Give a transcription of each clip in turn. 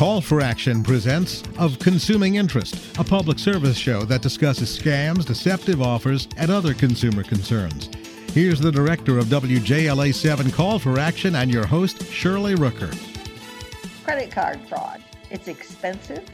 Call for Action presents Of Consuming Interest, a public service show that discusses scams, deceptive offers, and other consumer concerns. Here's the director of WJLA 7 Call for Action and your host, Shirley Rooker. Credit card fraud. It's expensive,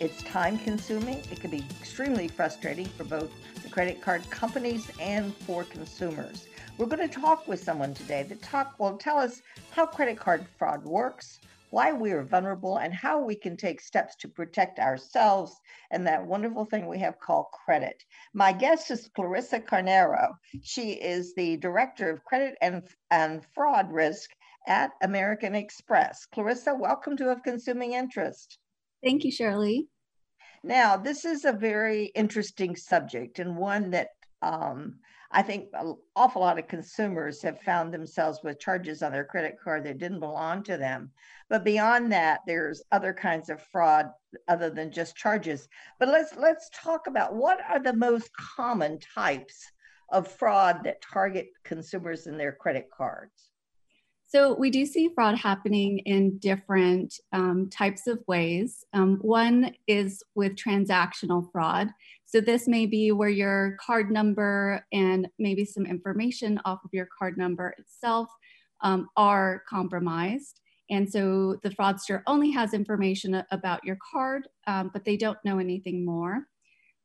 it's time consuming, it can be extremely frustrating for both the credit card companies and for consumers. We're going to talk with someone today that talk will tell us how credit card fraud works, why we are vulnerable, and how we can take steps to protect ourselves and that wonderful thing we have called credit. My guest is Clarissa Carnero. She is the Director of Credit and, and Fraud Risk at American Express. Clarissa, welcome to Of Consuming Interest. Thank you, Shirley. Now, this is a very interesting subject and one that um, I think an awful lot of consumers have found themselves with charges on their credit card that didn't belong to them. But beyond that, there's other kinds of fraud other than just charges. But let's let's talk about what are the most common types of fraud that target consumers in their credit cards. So we do see fraud happening in different um, types of ways. Um, one is with transactional fraud. So this may be where your card number and maybe some information off of your card number itself um, are compromised. And so the fraudster only has information about your card, um, but they don't know anything more.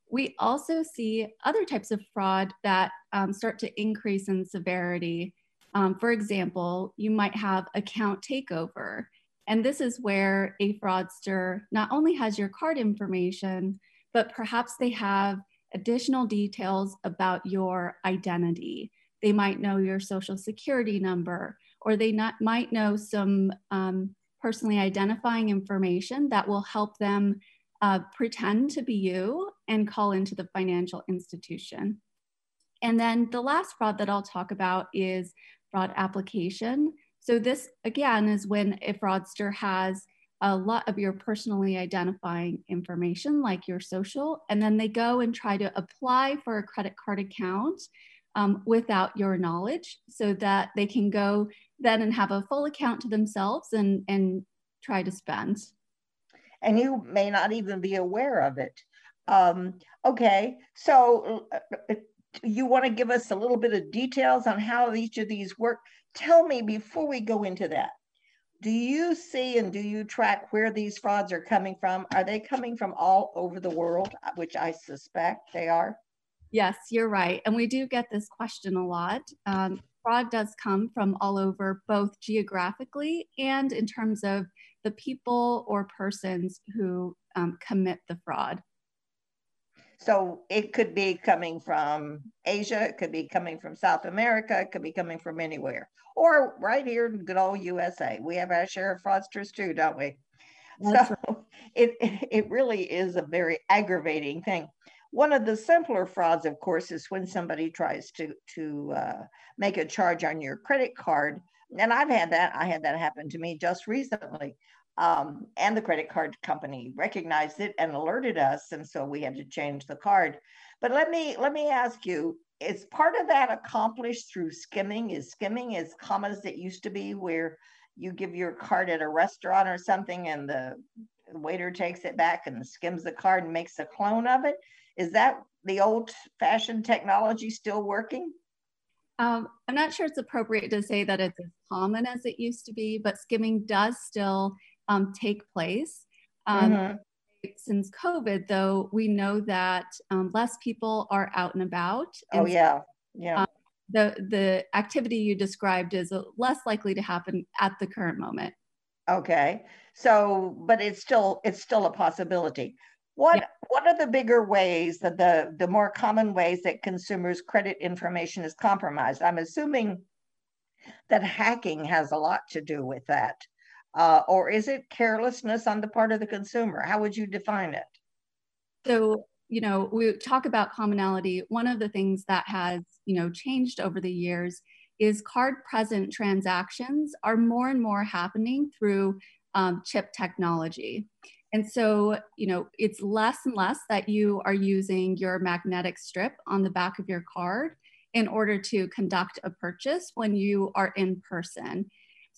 We also see other types of fraud that um, start to increase in severity. Um, for example, you might have account takeover. And this is where a fraudster not only has your card information, but perhaps they have additional details about your identity. They might know your social security number, or they not, might know some um, personally identifying information that will help them uh, pretend to be you and call into the financial institution. And then the last fraud that I'll talk about is fraud application. So this again is when a fraudster has a lot of your personally identifying information like your social, and then they go and try to apply for a credit card account um, without your knowledge so that they can go then and have a full account to themselves and, and try to spend. And you may not even be aware of it. Um, okay, so uh, uh you want to give us a little bit of details on how each of these work? Tell me before we go into that. Do you see and do you track where these frauds are coming from? Are they coming from all over the world, uh, which I suspect they are? Yes, you're right. And we do get this question a lot. Um, fraud does come from all over, both geographically and in terms of the people or persons who um, commit the fraud. So it could be coming from Asia, it could be coming from South America, it could be coming from anywhere, or right here in good old USA. We have our share of fraudsters too, don't we? That's so right. it it really is a very aggravating thing. One of the simpler frauds, of course, is when somebody tries to to uh, make a charge on your credit card, and I've had that. I had that happen to me just recently um, and the credit card company recognized it and alerted us and so we had to change the card. But let me let me ask you is part of that accomplished through skimming? Is skimming as common as it used to be where you give your card at a restaurant or something and the waiter takes it back and skims the card and makes a clone of it? Is that the old fashioned technology still working? Um, I'm not sure it's appropriate to say that it's as common as it used to be, but skimming does still um, take place. Um, mm-hmm. Since COVID, though, we know that um, less people are out and about. And oh yeah, yeah. Um, the the activity you described is less likely to happen at the current moment. Okay, so but it's still it's still a possibility. What yeah. what are the bigger ways that the the more common ways that consumers' credit information is compromised? I'm assuming that hacking has a lot to do with that. Uh, or is it carelessness on the part of the consumer? How would you define it? So, you know, we talk about commonality. One of the things that has, you know, changed over the years is card present transactions are more and more happening through um, chip technology. And so, you know, it's less and less that you are using your magnetic strip on the back of your card in order to conduct a purchase when you are in person.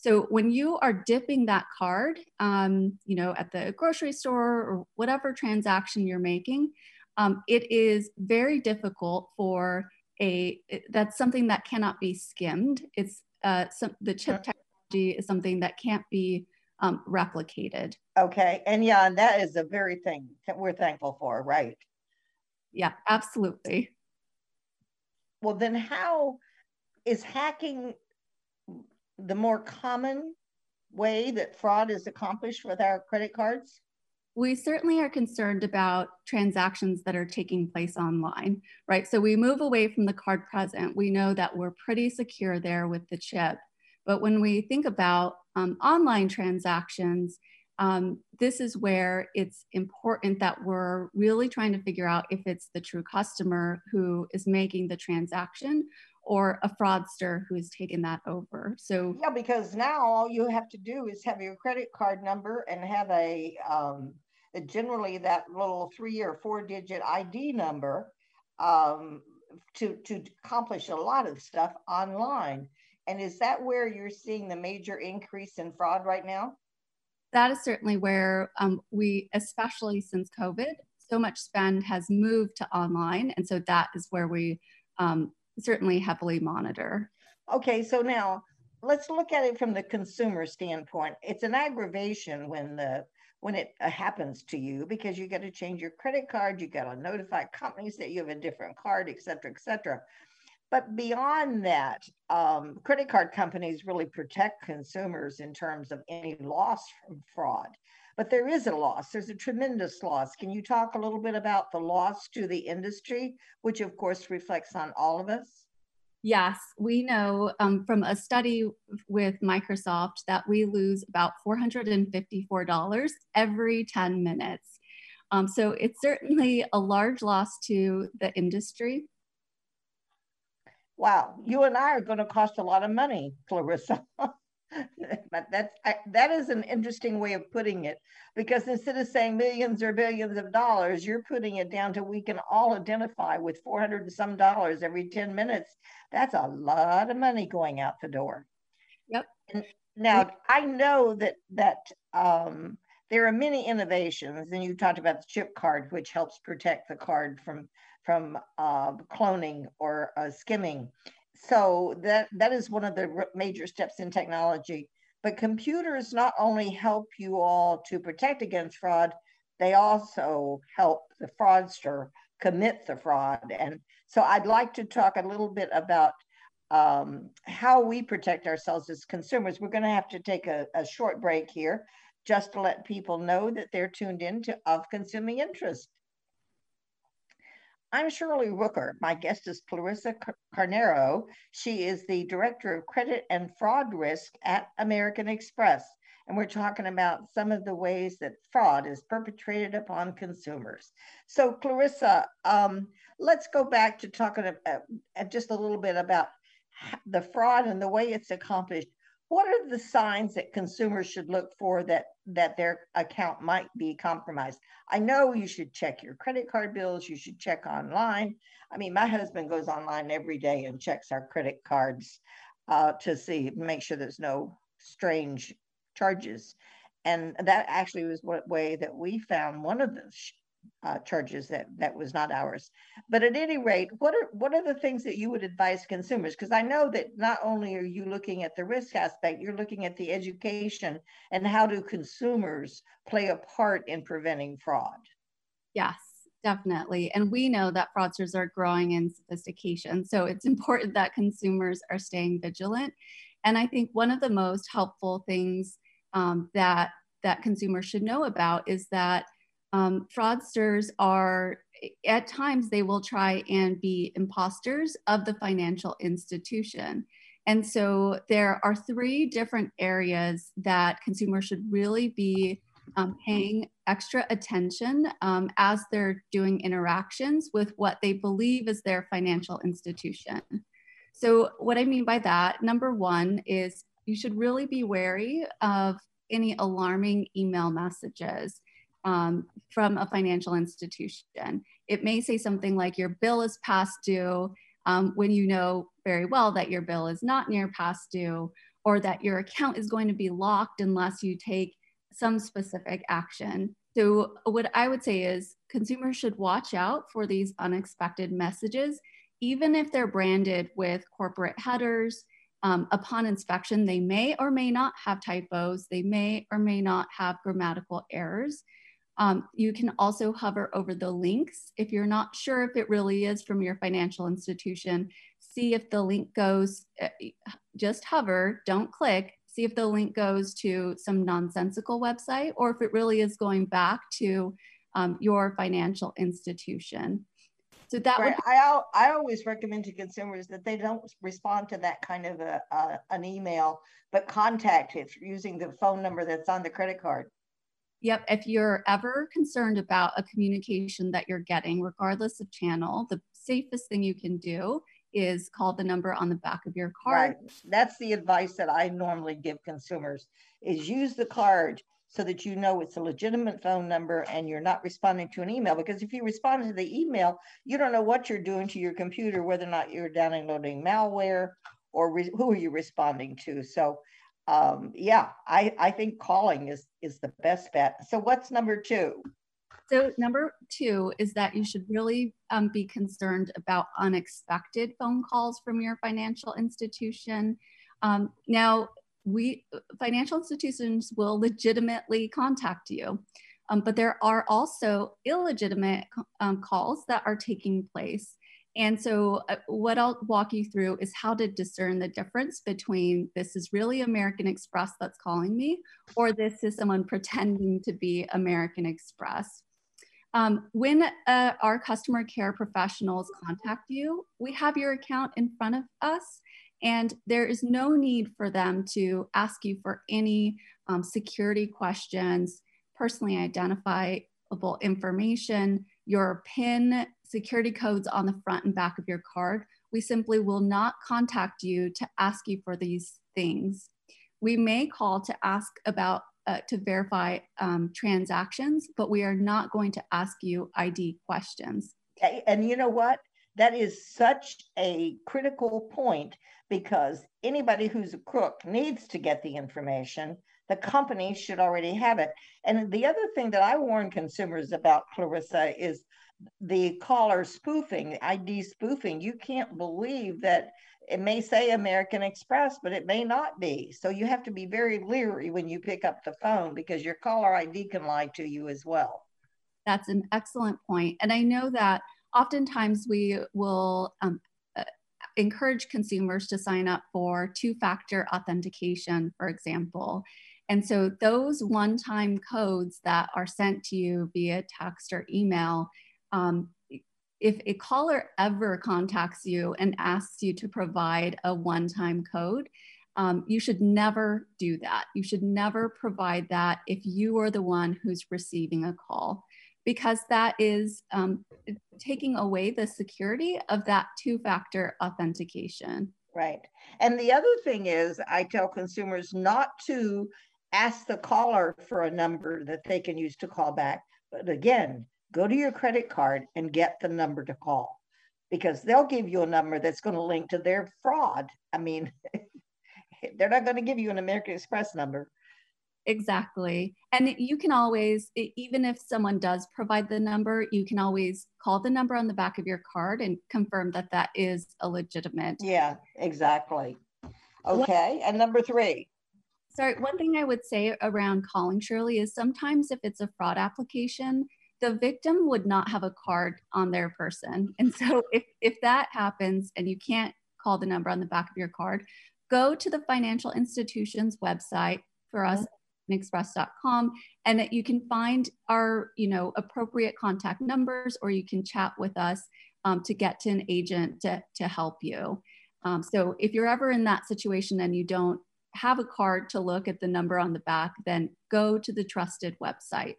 So when you are dipping that card, um, you know, at the grocery store or whatever transaction you're making, um, it is very difficult for a, that's something that cannot be skimmed. It's uh, some, the chip technology is something that can't be um, replicated. Okay. And yeah, and that is a very thing that we're thankful for, right? Yeah, absolutely. Well, then how is hacking the more common way that fraud is accomplished with our credit cards? We certainly are concerned about transactions that are taking place online, right? So we move away from the card present. We know that we're pretty secure there with the chip. But when we think about um, online transactions, um, this is where it's important that we're really trying to figure out if it's the true customer who is making the transaction or a fraudster who has taken that over. So yeah, because now all you have to do is have your credit card number and have a um, generally that little three or four digit ID number um, to to accomplish a lot of stuff online. And is that where you're seeing the major increase in fraud right now? That is certainly where um, we, especially since COVID, so much spend has moved to online, and so that is where we um, certainly heavily monitor. Okay, so now let's look at it from the consumer standpoint. It's an aggravation when the when it uh, happens to you because you got to change your credit card, you got to notify companies that you have a different card, et cetera, et cetera. But beyond that, um, credit card companies really protect consumers in terms of any loss from fraud. But there is a loss, there's a tremendous loss. Can you talk a little bit about the loss to the industry, which of course reflects on all of us? Yes, we know um, from a study with Microsoft that we lose about $454 every 10 minutes. Um, so it's certainly a large loss to the industry. Wow, you and I are going to cost a lot of money, Clarissa. but that's I, that is an interesting way of putting it because instead of saying millions or billions of dollars you're putting it down to we can all identify with 400 and some dollars every 10 minutes. That's a lot of money going out the door. Yep. And now i know that that um, there are many innovations and you talked about the chip card which helps protect the card from from uh, cloning or uh, skimming so that that is one of the major steps in technology. But computers not only help you all to protect against fraud they also help the fraudster commit the fraud. And so i'd like to talk a little bit about um, how we protect ourselves as consumers. We're going to have to take a, a short break here just to let people know that they're tuned in to of consuming interest I'm Shirley Rooker. My guest is Clarissa Carnero. She is the Director of Credit and Fraud Risk at American Express. And we're talking about some of the ways that fraud is perpetrated upon consumers. So, Clarissa, um, let's go back to talking about, uh, just a little bit about the fraud and the way it's accomplished what are the signs that consumers should look for that that their account might be compromised? I know you should check your credit card bills you should check online. I mean my husband goes online every day and checks our credit cards uh, to see make sure there's no strange charges. And that actually was what way that we found one of the uh, charges that that was not ours. But at any rate, what are what are the things that you would advise consumers? Because I know that not only are you looking at the risk aspect, you're looking at the education and how do consumers play a part in preventing fraud. Yes, definitely. And we know that fraudsters are growing in sophistication, so it's important that consumers are staying vigilant. And I think one of the most helpful things um, that that consumers should know about is that um, fraudsters are at times they will try and be imposters of the financial institution and so there are three different areas that consumers should really be um, paying extra attention um, as they're doing interactions with what they believe is their financial institution. So, what I mean by that, number one is you should really be wary of any alarming email messages um, from a financial institution. It may say something like your bill is past due um, when you know very well that your bill is not near past due, or that your account is going to be locked unless you take some specific action. So, what I would say is consumers should watch out for these unexpected messages, even if they're branded with corporate headers. Um, upon inspection, they may or may not have typos, they may or may not have grammatical errors. Um, you can also hover over the links. If you're not sure if it really is from your financial institution, see if the link goes, uh, just hover, don't click, see if the link goes to some nonsensical website or if it really is going back to um, your financial institution. So that right. would I I always recommend to consumers that they don't respond to that kind of a, an email, but contact it using the phone number that's on the credit card. Yep. If you're ever concerned about a communication that you're getting, regardless of channel, the safest thing you can do is call the number on the back of your card. Right. That's the advice that I normally give consumers is use the card so that you know it's a legitimate phone number and you're not responding to an email because if you respond to the email you don't know what you're doing to your computer whether or not you're downloading malware or who are you responding to so um, yeah I, I think calling is is the best bet so what's number two so number two is that you should really um, be concerned about unexpected phone calls from your financial institution um, now we financial institutions will legitimately contact you. Um, but there are also illegitimate um, calls that are taking place. And so, uh, what I'll walk you through is how to discern the difference between this is really American Express that's calling me, or this is someone pretending to be American Express. Um, when uh, our customer care professionals contact you, we have your account in front of us and there is no need for them to ask you for any um, security questions, personally identifiable information, your PIN security codes on the front and back of your card. We simply will not contact you to ask you for these things. We may call to ask about uh, to verify um, transactions, but we are not going to ask you ID questions. Okay, and you know what? That is such a critical point because anybody who's a crook needs to get the information. The company should already have it. And the other thing that I warn consumers about, Clarissa, is the caller spoofing, ID spoofing. You can't believe that it may say American Express, but it may not be. So you have to be very leery when you pick up the phone because your caller ID can lie to you as well. That's an excellent point. And I know that oftentimes we will um, encourage consumers to sign up for two factor authentication, for example. And so those one time codes that are sent to you via text or email, um, if a caller ever contacts you and asks you to provide a one time code, um, you should never do that. You should never provide that if you are the one who's receiving a call because that is um, taking away the security of that two factor authentication. Right. And the other thing is, I tell consumers not to ask the caller for a number that they can use to call back. But again, go to your credit card and get the number to call because they'll give you a number that's going to link to their fraud. I mean, they're not going to give you an American Express number. Exactly. And you can always, even if someone does provide the number, you can always call the number on the back of your card and confirm that that is a legitimate. Yeah, exactly. Okay. and number three. Sorry, one thing I would say around calling Shirley is sometimes if it's a fraud application, the victim would not have a card on their person. And so if, if that happens and you can't call the number on the back of your card, go to the financial institution's website for us mm-hmm. express.com and that you can find our you know appropriate contact numbers or you can chat with us um, to get to an agent to, to help you. Um, so if you're ever in that situation and you don't have a card to look at the number on the back then go to the trusted website.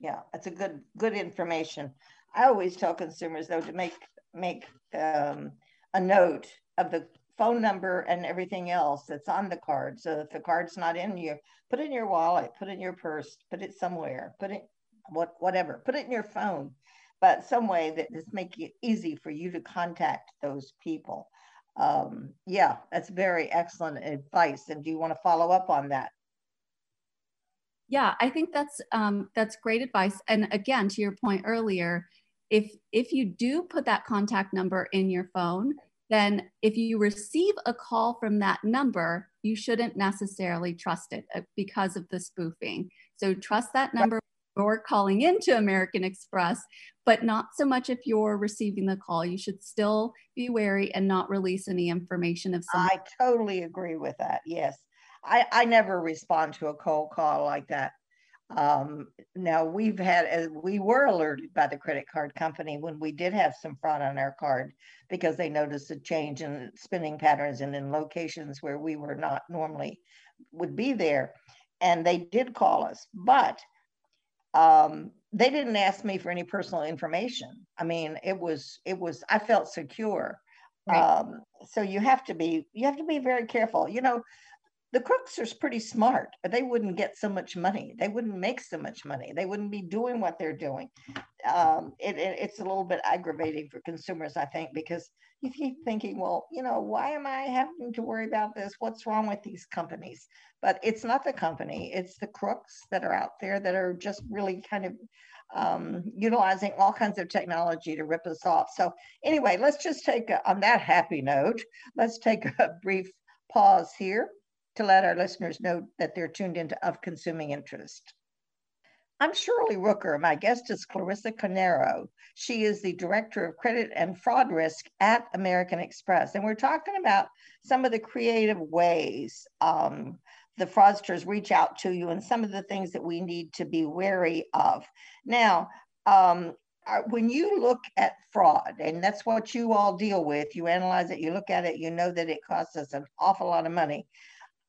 Yeah that's a good good information. I always tell consumers though to make make um, a note of the phone number and everything else that's on the card. So if the card's not in you, put it in your wallet, put it in your purse, put it somewhere, put it what whatever, put it in your phone, but some way that just make it easy for you to contact those people. um, yeah, that's very excellent advice. And do you want to follow up on that? Yeah, I think that's um, that's great advice. And again, to your point earlier, if if you do put that contact number in your phone, then if you receive a call from that number, you shouldn't necessarily trust it uh, because of the spoofing. So trust that number or calling into American Express, but not so much if you're receiving the call. You should still be wary and not release any information of someone. I totally agree with that. Yes. I, I never respond to a cold call like that. Um, now we've had, uh, we were alerted by the credit card company when we did have some fraud on our card because they noticed a change in spending patterns and in locations where we were not normally would be there. And they did call us, but um, they didn't ask me for any personal information. I mean, it was, it was, I felt secure. Right. Um, so you have to be, you have to be very careful. You know, the crooks are pretty smart, they wouldn't get so much money. They wouldn't make so much money. They wouldn't be doing what they're doing. Um, it, it, it's a little bit aggravating for consumers, I think, because you keep thinking, well, you know, why am I having to worry about this? What's wrong with these companies? But it's not the company, it's the crooks that are out there that are just really kind of um, utilizing all kinds of technology to rip us off. So, anyway, let's just take, a, on that happy note, let's take a brief pause here to let our listeners know that they're tuned into Of Consuming Interest. I'm Shirley Rooker. My guest is Clarissa Carnero. She is the Director of Credit and Fraud Risk at American Express. And we're talking about some of the creative ways um, the fraudsters reach out to you and some of the things that we need to be wary of. Now, um, uh, when you look at fraud, and that's what you all deal with, you analyze it, you look at it, you know that it costs us an awful lot of money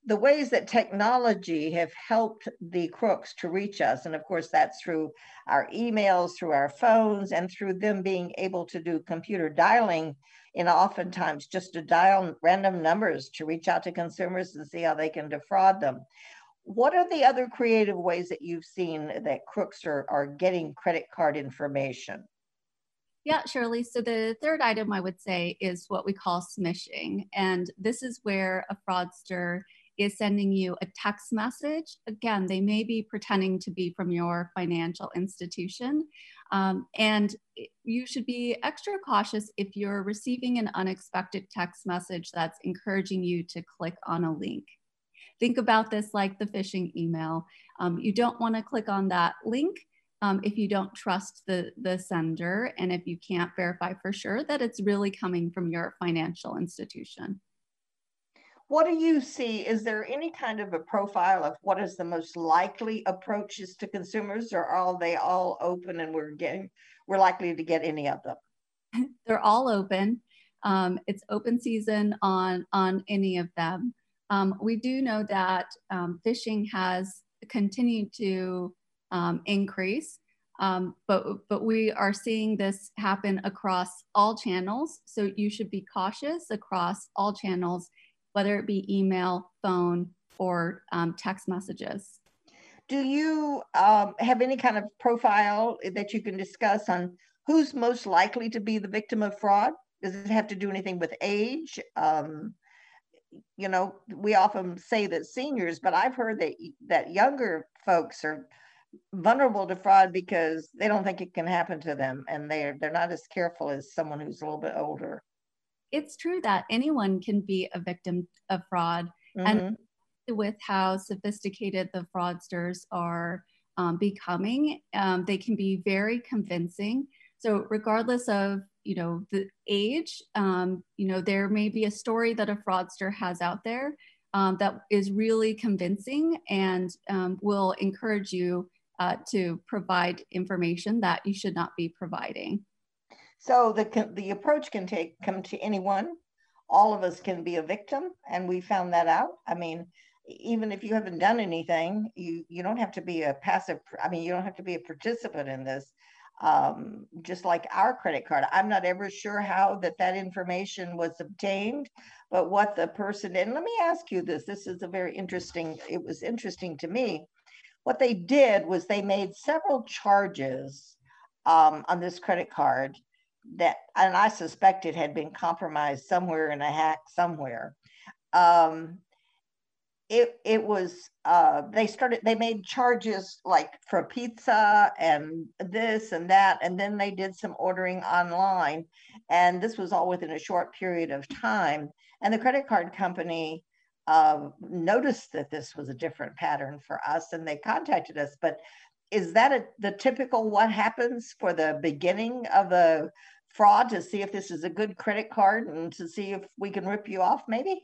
the ways that technology have helped the crooks to reach us, and of course, that's through our emails, through our phones, and through them being able to do computer dialing, and oftentimes just to dial random numbers to reach out to consumers and see how they can defraud them. What are the other creative ways that you've seen that crooks are, are getting credit card information? Yeah, Shirley. So the third item I would say is what we call smishing. And this is where a fraudster is sending you a text message. Again, they may be pretending to be from your financial institution. Um, and you should be extra cautious if you're receiving an unexpected text message that's encouraging you to click on a link. Think about this like the phishing email. Um, you don't want to click on that link um, if you don't trust the, the sender and if you can't verify for sure that it's really coming from your financial institution what do you see? Is there any kind of a profile of what is the most likely approaches to consumers, or are they all open and we're getting we're likely to get any of them? They're all open. Um, it's open season on on any of them. Um, we do know that um, phishing has continued to um, increase, um, but but we are seeing this happen across all channels. So you should be cautious across all channels whether it be email, phone, or um, text messages. Do you um, have any kind of profile that you can discuss on who's most likely to be the victim of fraud? Does it have to do anything with age? Um, you know, we often say that seniors, but I've heard that that younger folks are vulnerable to fraud because they don't think it can happen to them, and they're they're not as careful as someone who's a little bit older it's true that anyone can be a victim of fraud. Mm-hmm. And with how sophisticated the fraudsters are um, becoming, um, they can be very convincing. So regardless of you know the age, um, you know there may be a story that a fraudster has out there um, that is really convincing and um, will encourage you uh, to provide information that you should not be providing. So the, the approach can take come to anyone. All of us can be a victim, and we found that out. I mean, even if you haven't done anything, you you don't have to be a passive. I mean, you don't have to be a participant in this. Um, just like our credit card, I'm not ever sure how that that information was obtained, but what the person. And let me ask you this. This is a very interesting. It was interesting to me. What they did was they made several charges um, on this credit card that, and I suspect it had been compromised somewhere in a hack somewhere. Um, it it was uh, they started they made charges like for pizza and this and that and then they did some ordering online and this was all within a short period of time and the credit card company uh, noticed that this was a different pattern for us and they contacted us but is that a, the typical what happens for the beginning of a fraud to see if this is a good credit card and to see if we can rip you off maybe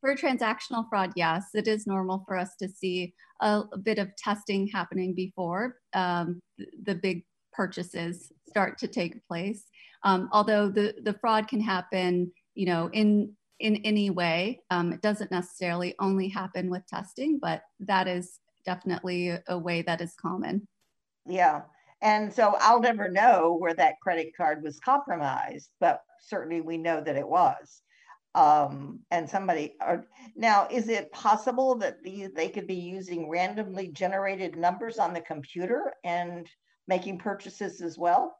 for transactional fraud, yes, it is normal for us to see a, a bit of testing happening before um, the, big purchases start to take place. Um, although the, the fraud can happen, you know, in in any way. Um, it doesn't necessarily only happen with testing, but that is definitely a way that is common. Yeah. And so I'll never know where that credit card was compromised, but certainly we know that it was. Um, and somebody are now is it possible that these they could be using randomly generated numbers on the computer and making purchases as well?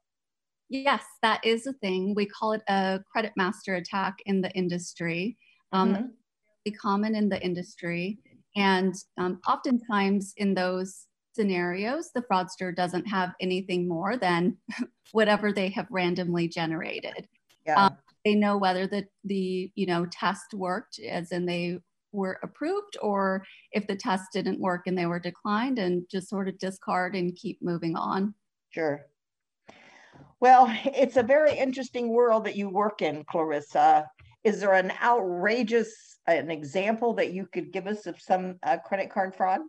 Yes that is a thing. We call it a credit master attack in the industry. Um, mm-hmm. common in the industry. And um, oftentimes in those scenarios the fraudster doesn't have anything more than whatever they have randomly generated. Yeah. Um, they know whether the the you know test worked as in they were approved or if the test didn't work and they were declined and just sort of discard and keep moving on. Sure. Well it's a very interesting world that you work in clarissa. Is there an outrageous an example that you could give us of some uh, credit card fraud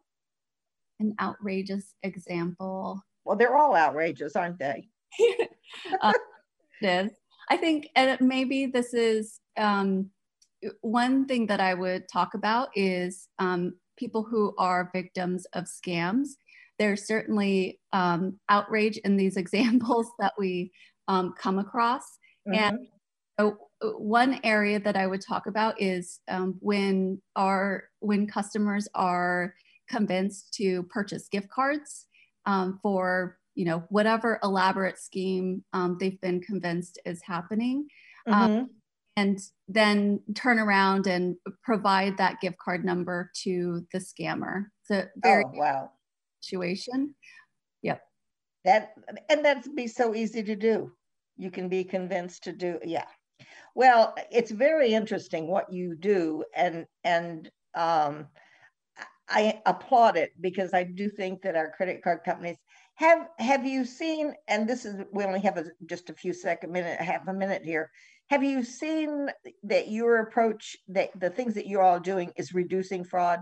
an outrageous example well they're all outrageous aren't they uh, it is I think and maybe this is um, one thing that I would talk about is um, people who are victims of scams. There's certainly um, outrage in these examples that we um, come across. Mm-hmm. And so one area that I would talk about is um, when our when customers are convinced to purchase gift cards um, for you know whatever elaborate scheme um, they've been convinced is happening. Um, mm-hmm. and then turn around and provide that gift card number to the scammer. It's a very oh, wow. situation. Yep. That and that'd be so easy to do. You can be convinced to do yeah. Well it's very interesting what you do and and um I applaud it because I do think that our credit card companies have have you seen? And this is we only have a, just a few second minute, half a minute here. Have you seen that your approach, that the things that you're all doing, is reducing fraud?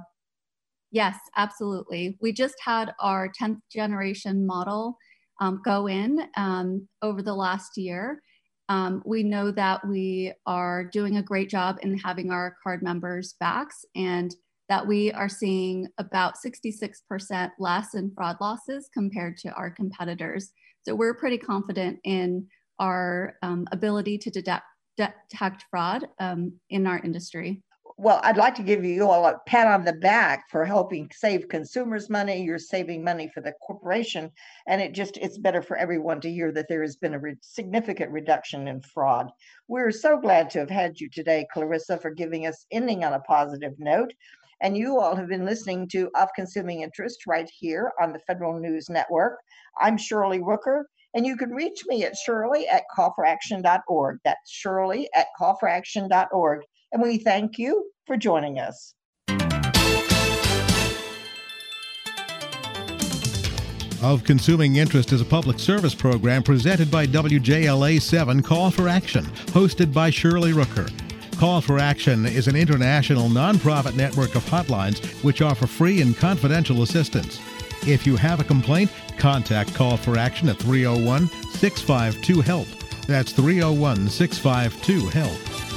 Yes, absolutely. We just had our 10th generation model um, go in um, over the last year. Um, we know that we are doing a great job in having our card members backs and that we are seeing about 66% less in fraud losses compared to our competitors. So we're pretty confident in our um, ability to detect, detect fraud um, in our industry. Well, I'd like to give you all a pat on the back for helping save consumers money. You're saving money for the corporation, and it just it's better for everyone to hear that there has been a re- significant reduction in fraud. We're so glad to have had you today, Clarissa, for giving us ending on a positive note. And you all have been listening to Of Consuming Interest right here on the Federal News Network. I'm Shirley Rooker, and you can reach me at shirley at callforaction.org. That's shirley at callforaction.org. And we thank you for joining us. Of Consuming Interest is a public service program presented by WJLA 7 Call for Action, hosted by Shirley Rooker. Call for Action is an international nonprofit network of hotlines which offer free and confidential assistance. If you have a complaint, contact Call for Action at 301 652 HELP. That's 301 652 HELP.